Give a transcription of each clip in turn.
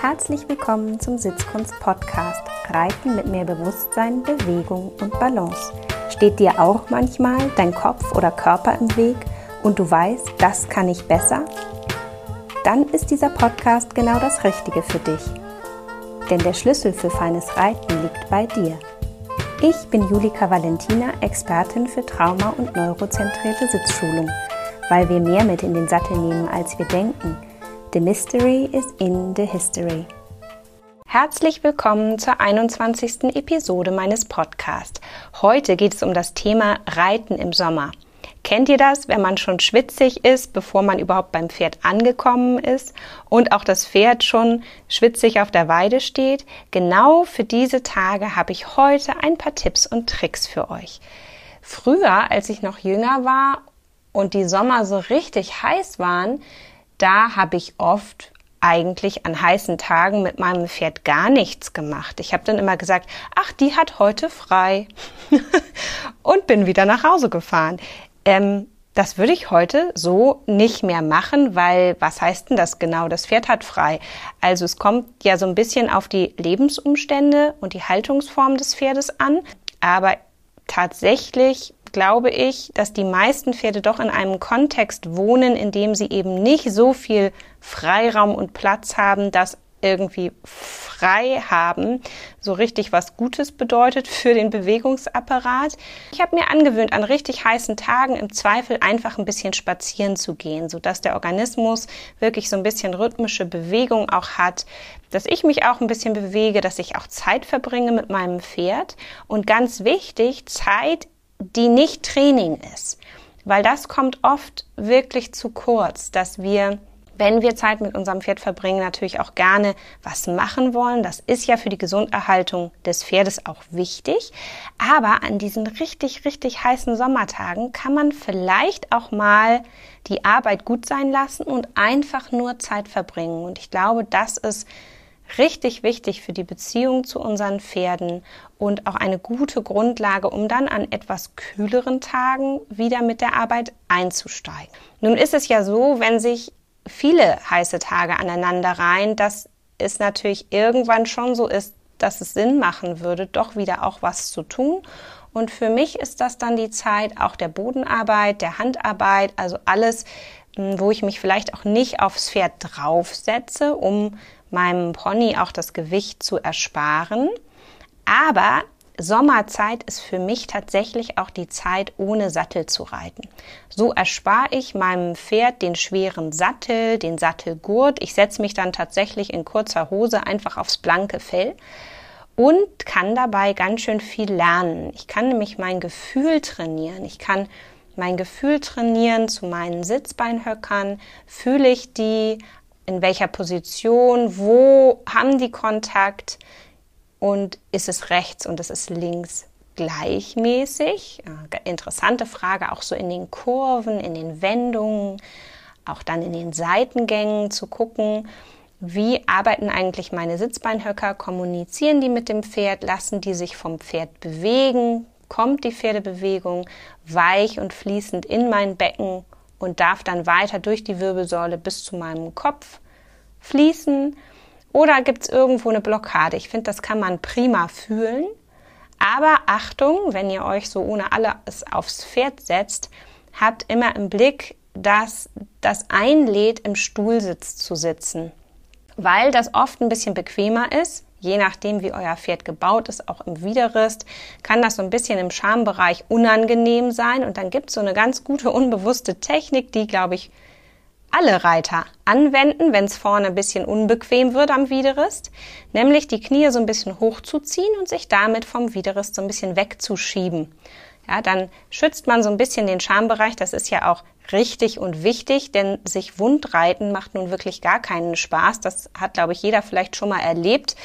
Herzlich willkommen zum Sitzkunst Podcast Reiten mit mehr Bewusstsein, Bewegung und Balance. Steht dir auch manchmal dein Kopf oder Körper im Weg und du weißt, das kann ich besser? Dann ist dieser Podcast genau das Richtige für dich. Denn der Schlüssel für feines Reiten liegt bei dir. Ich bin Julika Valentina, Expertin für Trauma- und neurozentrierte Sitzschulung, weil wir mehr mit in den Sattel nehmen, als wir denken – The Mystery is in the History. Herzlich willkommen zur 21. Episode meines Podcasts. Heute geht es um das Thema Reiten im Sommer. Kennt ihr das, wenn man schon schwitzig ist, bevor man überhaupt beim Pferd angekommen ist und auch das Pferd schon schwitzig auf der Weide steht? Genau für diese Tage habe ich heute ein paar Tipps und Tricks für euch. Früher, als ich noch jünger war und die Sommer so richtig heiß waren, da habe ich oft eigentlich an heißen Tagen mit meinem Pferd gar nichts gemacht. Ich habe dann immer gesagt, ach, die hat heute frei und bin wieder nach Hause gefahren. Ähm, das würde ich heute so nicht mehr machen, weil was heißt denn das genau? Das Pferd hat frei. Also es kommt ja so ein bisschen auf die Lebensumstände und die Haltungsform des Pferdes an. Aber tatsächlich glaube ich, dass die meisten Pferde doch in einem Kontext wohnen, in dem sie eben nicht so viel Freiraum und Platz haben, dass irgendwie frei haben, so richtig was Gutes bedeutet für den Bewegungsapparat. Ich habe mir angewöhnt, an richtig heißen Tagen im Zweifel einfach ein bisschen spazieren zu gehen, sodass der Organismus wirklich so ein bisschen rhythmische Bewegung auch hat, dass ich mich auch ein bisschen bewege, dass ich auch Zeit verbringe mit meinem Pferd und ganz wichtig, Zeit die nicht Training ist. Weil das kommt oft wirklich zu kurz, dass wir, wenn wir Zeit mit unserem Pferd verbringen, natürlich auch gerne was machen wollen. Das ist ja für die Gesunderhaltung des Pferdes auch wichtig. Aber an diesen richtig, richtig heißen Sommertagen kann man vielleicht auch mal die Arbeit gut sein lassen und einfach nur Zeit verbringen. Und ich glaube, das ist richtig wichtig für die Beziehung zu unseren Pferden und auch eine gute Grundlage, um dann an etwas kühleren Tagen wieder mit der Arbeit einzusteigen. Nun ist es ja so, wenn sich viele heiße Tage aneinander reihen, dass es natürlich irgendwann schon so ist, dass es Sinn machen würde, doch wieder auch was zu tun. Und für mich ist das dann die Zeit auch der Bodenarbeit, der Handarbeit, also alles, wo ich mich vielleicht auch nicht aufs Pferd draufsetze, um meinem Pony auch das Gewicht zu ersparen. Aber Sommerzeit ist für mich tatsächlich auch die Zeit, ohne Sattel zu reiten. So erspare ich meinem Pferd den schweren Sattel, den Sattelgurt. Ich setze mich dann tatsächlich in kurzer Hose einfach aufs blanke Fell und kann dabei ganz schön viel lernen. Ich kann nämlich mein Gefühl trainieren. Ich kann mein Gefühl trainieren zu meinen Sitzbeinhöckern. Fühle ich die? In welcher Position, wo haben die Kontakt und ist es rechts und ist es links gleichmäßig? Interessante Frage, auch so in den Kurven, in den Wendungen, auch dann in den Seitengängen zu gucken, wie arbeiten eigentlich meine Sitzbeinhöcker, kommunizieren die mit dem Pferd, lassen die sich vom Pferd bewegen, kommt die Pferdebewegung weich und fließend in mein Becken und darf dann weiter durch die Wirbelsäule bis zu meinem Kopf fließen. Oder gibt es irgendwo eine Blockade? Ich finde, das kann man prima fühlen. Aber Achtung, wenn ihr euch so ohne alles aufs Pferd setzt, habt immer im Blick, dass das einlädt, im Stuhlsitz zu sitzen. Weil das oft ein bisschen bequemer ist je nachdem, wie euer Pferd gebaut ist, auch im Widerrist, kann das so ein bisschen im Schambereich unangenehm sein. Und dann gibt es so eine ganz gute unbewusste Technik, die, glaube ich, alle Reiter anwenden, wenn es vorne ein bisschen unbequem wird am Widerrist, nämlich die Knie so ein bisschen hochzuziehen und sich damit vom Widerrist so ein bisschen wegzuschieben. Ja, dann schützt man so ein bisschen den Schambereich. Das ist ja auch richtig und wichtig, denn sich wundreiten macht nun wirklich gar keinen Spaß. Das hat, glaube ich, jeder vielleicht schon mal erlebt.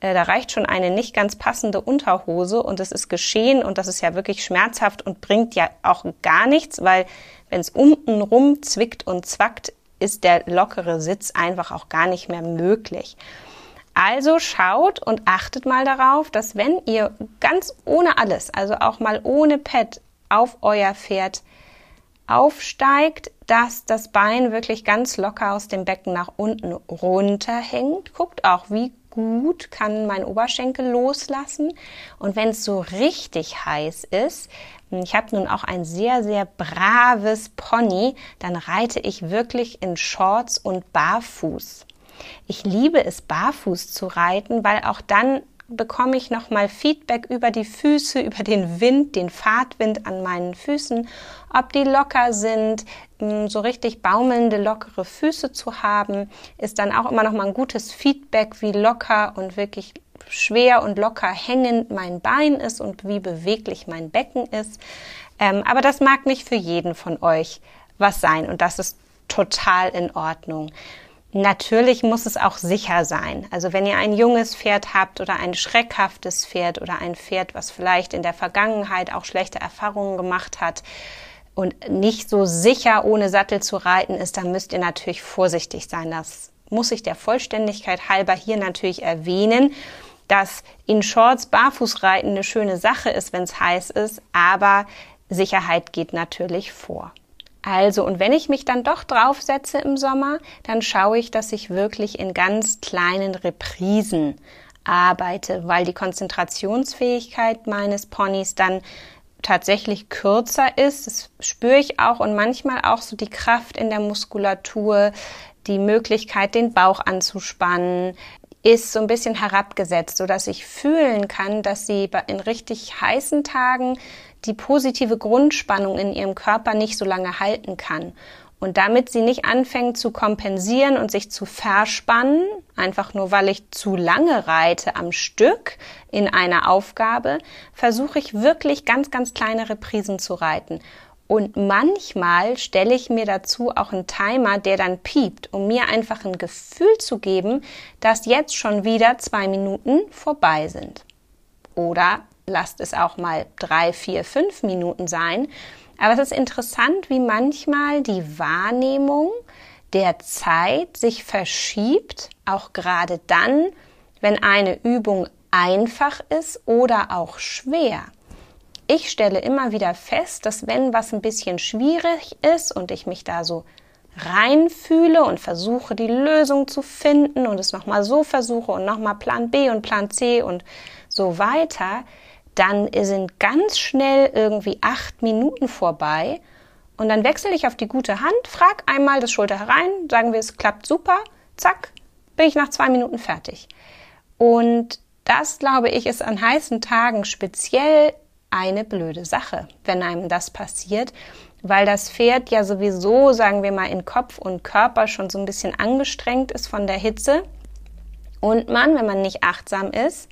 Äh, da reicht schon eine nicht ganz passende Unterhose und es ist geschehen und das ist ja wirklich schmerzhaft und bringt ja auch gar nichts, weil wenn es unten rum zwickt und zwackt, ist der lockere Sitz einfach auch gar nicht mehr möglich. Also schaut und achtet mal darauf, dass wenn ihr ganz ohne alles, also auch mal ohne Pad auf euer Pferd aufsteigt, dass das Bein wirklich ganz locker aus dem Becken nach unten runterhängt. Guckt auch, wie gut kann mein Oberschenkel loslassen. Und wenn es so richtig heiß ist, ich habe nun auch ein sehr, sehr braves Pony, dann reite ich wirklich in Shorts und barfuß. Ich liebe es, barfuß zu reiten, weil auch dann bekomme ich nochmal Feedback über die Füße, über den Wind, den Fahrtwind an meinen Füßen, ob die locker sind. So richtig baumelnde, lockere Füße zu haben, ist dann auch immer nochmal ein gutes Feedback, wie locker und wirklich schwer und locker hängend mein Bein ist und wie beweglich mein Becken ist. Ähm, aber das mag nicht für jeden von euch was sein und das ist total in Ordnung. Natürlich muss es auch sicher sein. Also wenn ihr ein junges Pferd habt oder ein schreckhaftes Pferd oder ein Pferd, was vielleicht in der Vergangenheit auch schlechte Erfahrungen gemacht hat und nicht so sicher ohne Sattel zu reiten ist, dann müsst ihr natürlich vorsichtig sein. Das muss ich der Vollständigkeit halber hier natürlich erwähnen, dass in Shorts barfuß reiten eine schöne Sache ist, wenn es heiß ist, aber Sicherheit geht natürlich vor. Also, und wenn ich mich dann doch draufsetze im Sommer, dann schaue ich, dass ich wirklich in ganz kleinen Reprisen arbeite, weil die Konzentrationsfähigkeit meines Ponys dann tatsächlich kürzer ist. Das spüre ich auch und manchmal auch so die Kraft in der Muskulatur, die Möglichkeit, den Bauch anzuspannen, ist so ein bisschen herabgesetzt, so dass ich fühlen kann, dass sie in richtig heißen Tagen die positive Grundspannung in ihrem Körper nicht so lange halten kann. Und damit sie nicht anfängt zu kompensieren und sich zu verspannen, einfach nur weil ich zu lange reite am Stück in einer Aufgabe, versuche ich wirklich ganz, ganz kleine Reprisen zu reiten. Und manchmal stelle ich mir dazu auch einen Timer, der dann piept, um mir einfach ein Gefühl zu geben, dass jetzt schon wieder zwei Minuten vorbei sind. Oder lasst es auch mal drei, vier, fünf Minuten sein. Aber es ist interessant, wie manchmal die Wahrnehmung der Zeit sich verschiebt, auch gerade dann, wenn eine Übung einfach ist oder auch schwer. Ich stelle immer wieder fest, dass wenn was ein bisschen schwierig ist und ich mich da so reinfühle und versuche die Lösung zu finden und es nochmal so versuche und nochmal Plan B und Plan C und so weiter, dann sind ganz schnell irgendwie acht Minuten vorbei und dann wechsle ich auf die gute Hand, frag einmal das Schulter herein, sagen wir, es klappt super, zack, bin ich nach zwei Minuten fertig. Und das, glaube ich, ist an heißen Tagen speziell eine blöde Sache, wenn einem das passiert, weil das Pferd ja sowieso, sagen wir mal, in Kopf und Körper schon so ein bisschen angestrengt ist von der Hitze und man, wenn man nicht achtsam ist,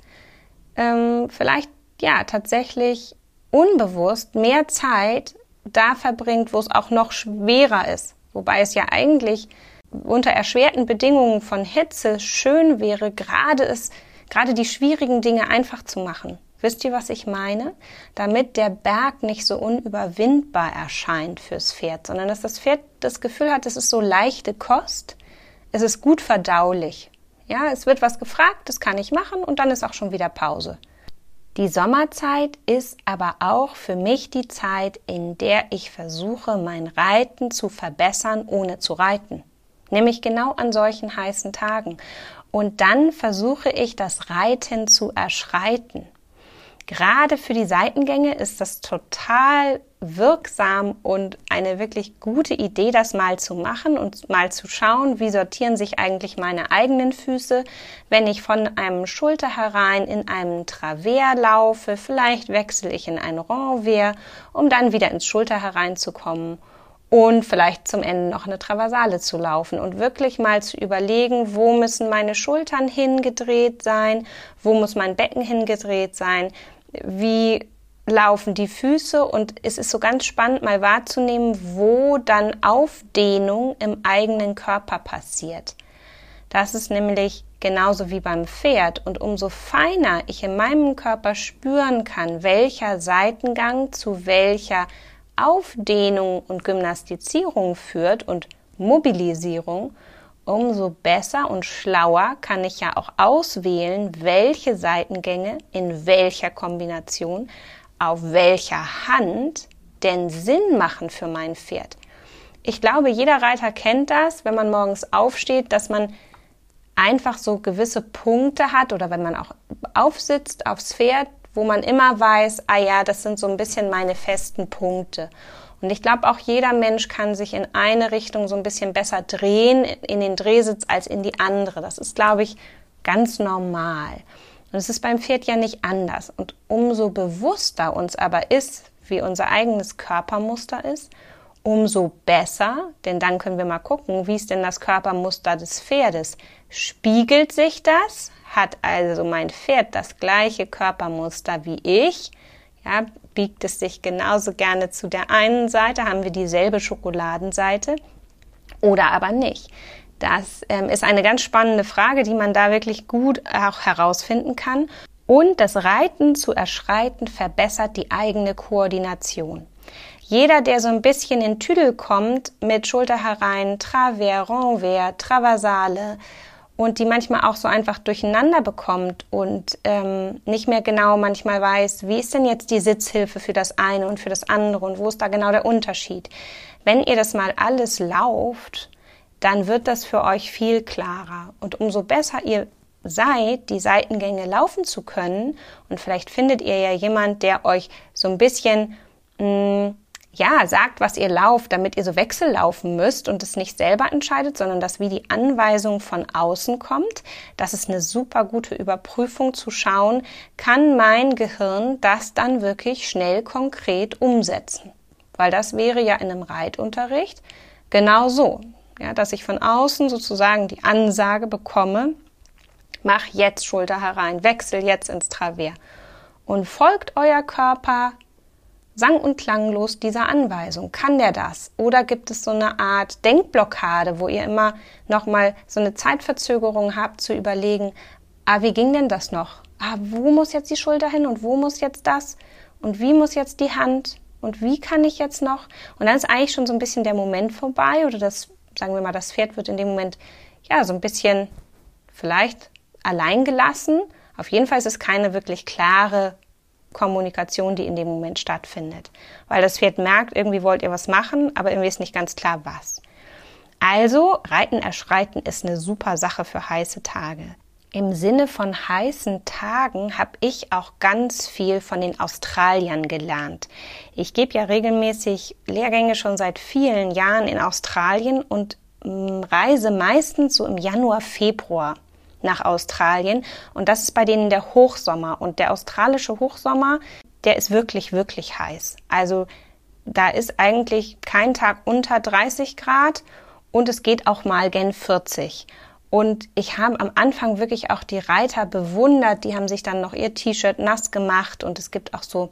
ähm, vielleicht ja tatsächlich unbewusst mehr Zeit da verbringt, wo es auch noch schwerer ist. Wobei es ja eigentlich unter erschwerten Bedingungen von Hitze schön wäre, gerade es, gerade die schwierigen Dinge einfach zu machen. Wisst ihr, was ich meine? Damit der Berg nicht so unüberwindbar erscheint fürs Pferd, sondern dass das Pferd das Gefühl hat, es ist so leichte Kost, es ist gut verdaulich. Ja, es wird was gefragt, das kann ich machen und dann ist auch schon wieder Pause. Die Sommerzeit ist aber auch für mich die Zeit, in der ich versuche, mein Reiten zu verbessern, ohne zu reiten. Nämlich genau an solchen heißen Tagen. Und dann versuche ich, das Reiten zu erschreiten. Gerade für die Seitengänge ist das total wirksam und eine wirklich gute Idee, das mal zu machen und mal zu schauen, wie sortieren sich eigentlich meine eigenen Füße, wenn ich von einem Schulter herein in einem Travers laufe, vielleicht wechsle ich in ein Renvers, um dann wieder ins Schulter hereinzukommen und vielleicht zum Ende noch eine Traversale zu laufen und wirklich mal zu überlegen, wo müssen meine Schultern hingedreht sein, wo muss mein Becken hingedreht sein, wie laufen die Füße und es ist so ganz spannend mal wahrzunehmen, wo dann Aufdehnung im eigenen Körper passiert. Das ist nämlich genauso wie beim Pferd und umso feiner ich in meinem Körper spüren kann, welcher Seitengang zu welcher Aufdehnung und Gymnastizierung führt und Mobilisierung, umso besser und schlauer kann ich ja auch auswählen, welche Seitengänge in welcher Kombination auf welcher Hand denn Sinn machen für mein Pferd? Ich glaube, jeder Reiter kennt das, wenn man morgens aufsteht, dass man einfach so gewisse Punkte hat oder wenn man auch aufsitzt aufs Pferd, wo man immer weiß, ah ja, das sind so ein bisschen meine festen Punkte. Und ich glaube, auch jeder Mensch kann sich in eine Richtung so ein bisschen besser drehen, in den Drehsitz als in die andere. Das ist, glaube ich, ganz normal. Und es ist beim Pferd ja nicht anders. Und umso bewusster uns aber ist, wie unser eigenes Körpermuster ist, umso besser, denn dann können wir mal gucken, wie ist denn das Körpermuster des Pferdes? Spiegelt sich das? Hat also mein Pferd das gleiche Körpermuster wie ich? Ja, biegt es sich genauso gerne zu der einen Seite? Haben wir dieselbe Schokoladenseite? Oder aber nicht? Das ähm, ist eine ganz spannende Frage, die man da wirklich gut auch herausfinden kann. Und das Reiten zu erschreiten verbessert die eigene Koordination. Jeder, der so ein bisschen in Tüdel kommt mit Schulter herein, Travers, Renvers, Traversale und die manchmal auch so einfach durcheinander bekommt und ähm, nicht mehr genau manchmal weiß, wie ist denn jetzt die Sitzhilfe für das eine und für das andere und wo ist da genau der Unterschied. Wenn ihr das mal alles lauft, dann wird das für euch viel klarer. Und umso besser ihr seid, die Seitengänge laufen zu können, und vielleicht findet ihr ja jemand, der euch so ein bisschen mh, mm, ja, sagt, was ihr lauft, damit ihr so Wechsel laufen müsst und es nicht selber entscheidet, sondern dass wie die Anweisung von außen kommt. Das ist eine super gute Überprüfung zu schauen, kann mein Gehirn das dann wirklich schnell konkret umsetzen? Weil das wäre ja in einem Reitunterricht genau so, ja, dass ich von außen sozusagen die Ansage bekomme, mach jetzt Schulter herein, wechsel jetzt ins Travers und folgt euer Körper sang- und klanglos dieser Anweisung. Kann der das? Oder gibt es so eine Art Denkblockade, wo ihr immer nochmal so eine Zeitverzögerung habt zu überlegen, ah, wie ging denn das noch? Ah, wo muss jetzt die Schulter hin und wo muss jetzt das? Und wie muss jetzt die Hand? Und wie kann ich jetzt noch? Und dann ist eigentlich schon so ein bisschen der Moment vorbei oder das, sagen wir mal, das Pferd wird in dem Moment ja so ein bisschen vielleicht allein gelassen. Auf jeden Fall ist es keine wirklich klare Kommunikation, die in dem Moment stattfindet. Weil das Pferd merkt, irgendwie wollt ihr was machen, aber irgendwie ist nicht ganz klar, was. Also, Reiten erschreiten ist eine super Sache für heiße Tage. Im Sinne von heißen Tagen habe ich auch ganz viel von den Australiern gelernt. Ich gebe ja regelmäßig Lehrgänge schon seit vielen Jahren in Australien und mm, reise meistens so im Januar, Februar nach Australien. Und das ist bei denen der Hochsommer. Und der australische Hochsommer, der ist wirklich, wirklich heiß. Also da ist eigentlich kein Tag unter 30 Grad und es geht auch mal gen 40. Und ich habe am Anfang wirklich auch die Reiter bewundert. Die haben sich dann noch ihr T-Shirt nass gemacht und es gibt auch so,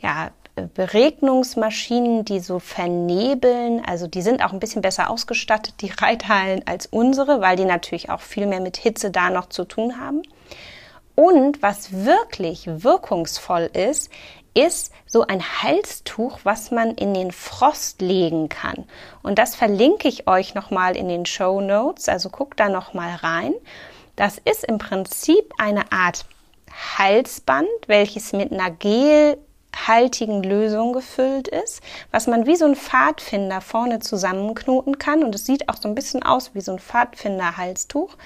ja, Beregnungsmaschinen, die so vernebeln. Also die sind auch ein bisschen besser ausgestattet, die Reithallen, als unsere, weil die natürlich auch viel mehr mit Hitze da noch zu tun haben. Und was wirklich wirkungsvoll ist, ist so ein Halstuch, was man in den Frost legen kann. Und das verlinke ich euch nochmal in den Show Notes. Also guckt da nochmal rein. Das ist im Prinzip eine Art Halsband, welches mit einer Gel haltigen Lösung gefüllt ist, was man wie so ein Pfadfinder vorne zusammenknoten kann. Und es sieht auch so ein bisschen aus wie so ein Pfadfinder-Halstuch.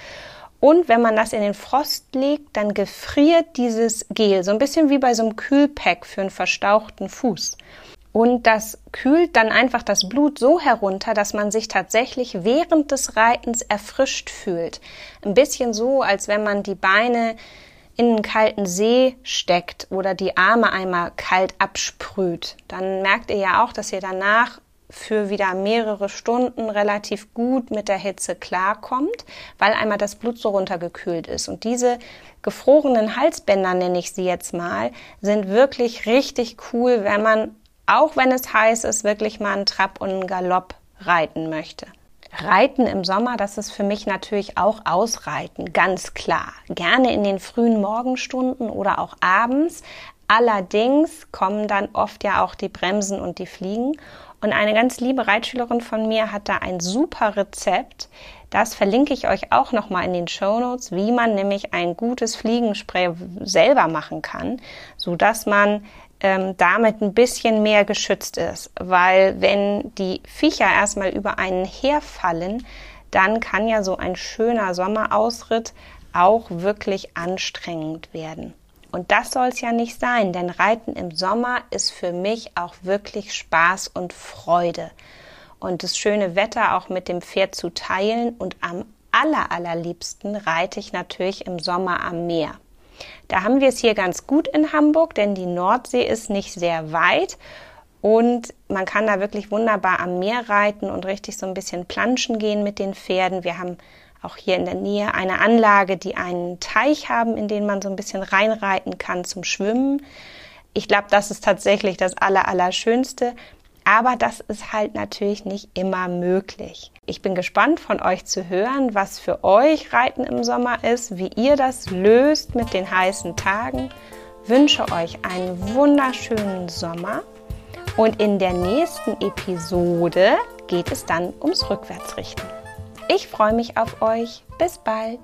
Und wenn man das in den Frost legt, dann gefriert dieses Gel, so ein bisschen wie bei so einem Kühlpack für einen verstauchten Fuß. Und das kühlt dann einfach das Blut so herunter, dass man sich tatsächlich während des Reitens erfrischt fühlt. Ein bisschen so, als wenn man die Beine in einen kalten See steckt oder die Arme einmal kalt absprüht, dann merkt ihr ja auch, dass ihr danach für wieder mehrere Stunden relativ gut mit der Hitze klarkommt, weil einmal das Blut so runtergekühlt ist. Und diese gefrorenen Halsbänder, nenne ich sie jetzt mal, sind wirklich richtig cool, wenn man, auch wenn es heiß ist, wirklich mal einen Trab und einen Galopp reiten möchte. Reiten im Sommer, das ist für mich natürlich auch Ausreiten, ganz klar. Gerne in den frühen Morgenstunden oder auch abends. Allerdings kommen dann oft ja auch die Bremsen und die Fliegen. Und eine ganz liebe Reitschülerin von mir hat da ein super Rezept. Das verlinke ich euch auch nochmal in den Show Notes, wie man nämlich ein gutes Fliegenspray selber machen kann, so dass man ähm, damit ein bisschen mehr geschützt ist. Weil wenn die Viecher erstmal über einen herfallen, dann kann ja so ein schöner Sommerausritt auch wirklich anstrengend werden. Und das soll es ja nicht sein, denn Reiten im Sommer ist für mich auch wirklich Spaß und Freude. Und das schöne Wetter auch mit dem Pferd zu teilen und am aller, allerliebsten reite ich natürlich im Sommer am Meer. Da haben wir es hier ganz gut in Hamburg, denn die Nordsee ist nicht sehr weit und man kann da wirklich wunderbar am Meer reiten und richtig so ein bisschen planschen gehen mit den Pferden. Wir haben auch hier in der Nähe eine Anlage, die einen Teich haben, in den man so ein bisschen reinreiten kann zum Schwimmen. Ich glaube, das ist tatsächlich das Aller, Allerschönste. Aber das ist halt natürlich nicht immer möglich. Ich bin gespannt von euch zu hören, was für euch Reiten im Sommer ist, wie ihr das löst mit den heißen Tagen. Wünsche euch einen wunderschönen Sommer und in der nächsten Episode geht es dann ums Rückwärtsrichten. Ich freue mich auf euch. Bis bald.